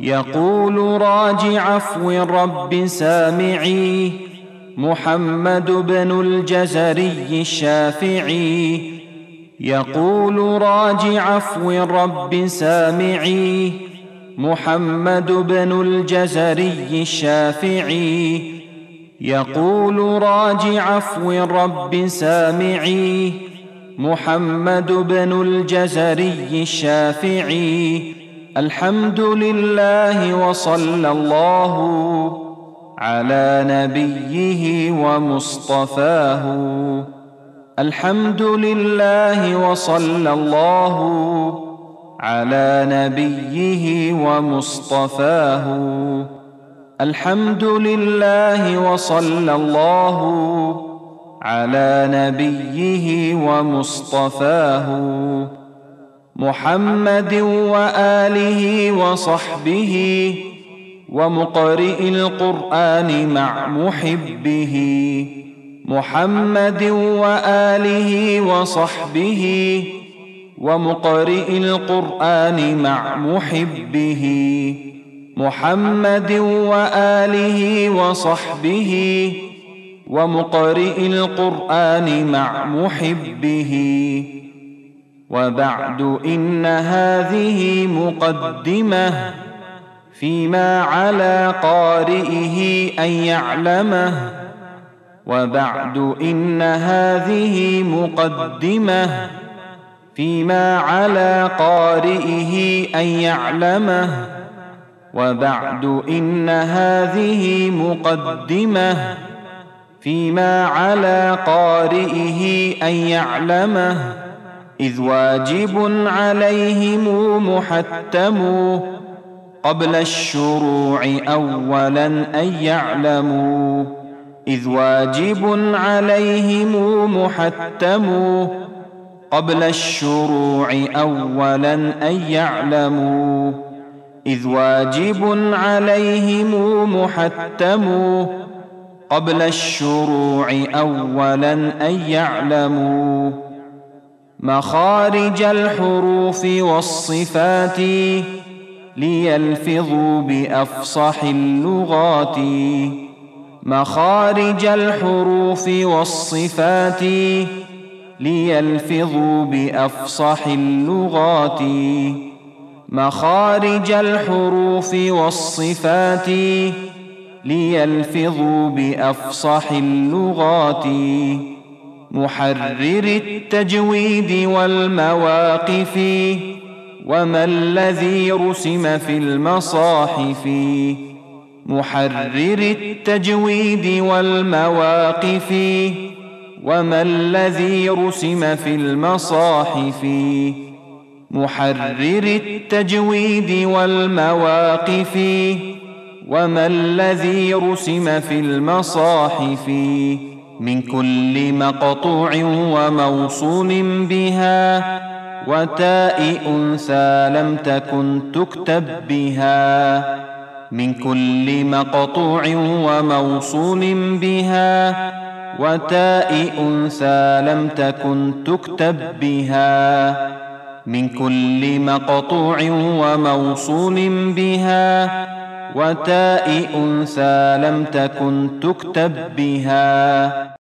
يقول راجع عفو الرب سامعي محمد بن الجزري الشافعي. يقول راجع عفو الرب سامعي محمد بن الجزري الشافعي. يقول راجع عفو الرب سامعي محمد بن الجزري الشافعي. الحمد لله وصلى الله على نبيه ومصطفاه. الحمد لله وصلى الله على نبيه ومصطفاه. الحمد لله وصلى الله على نبيه ومصطفاه. محمد وآله وصحبه ومقرئ القرآن مع محبه محمد وآله وصحبه ومقرئ القرآن مع محبه محمد وآله وصحبه ومقرئ القرآن مع محبه. وبعد إن هذه مقدمة فيما على قارئه أن يعلمه. وبعد إن هذه مقدمة فيما على قارئه أن يعلمه. وبعد إن هذه مقدمة فيما على قارئه أن يعلمه. إذ واجب عليهم محتم قبل الشروع أولا أن يعلموا. إذ واجب عليهم محتم قبل الشروع أولا أن يعلموا. إذ واجب عليهم محتم قبل الشروع أولا أن يعلموا. مخارج الحروف والصفات ليلفظوا بأفصح اللغات. مخارج الحروف والصفات ليلفظوا بأفصح اللغات. مخارج الحروف والصفات ليلفظوا بأفصح اللغات. محرر التجويد والمواقف وما الذي رسم في المصاحف. محرر التجويد والمواقف وما الذي رسم في المصاحف. محرر التجويد والمواقف وما الذي رسم في المصاحف. من كل مقطوع وموصول بها وتاء أنثى لم تكن تكتب بها. من كل مقطوع وموصول بها وتاء أنثى لم تكن تكتب بها. من كل مقطوع وموصول بها وتاء أنثى لم تكن تكتب بها.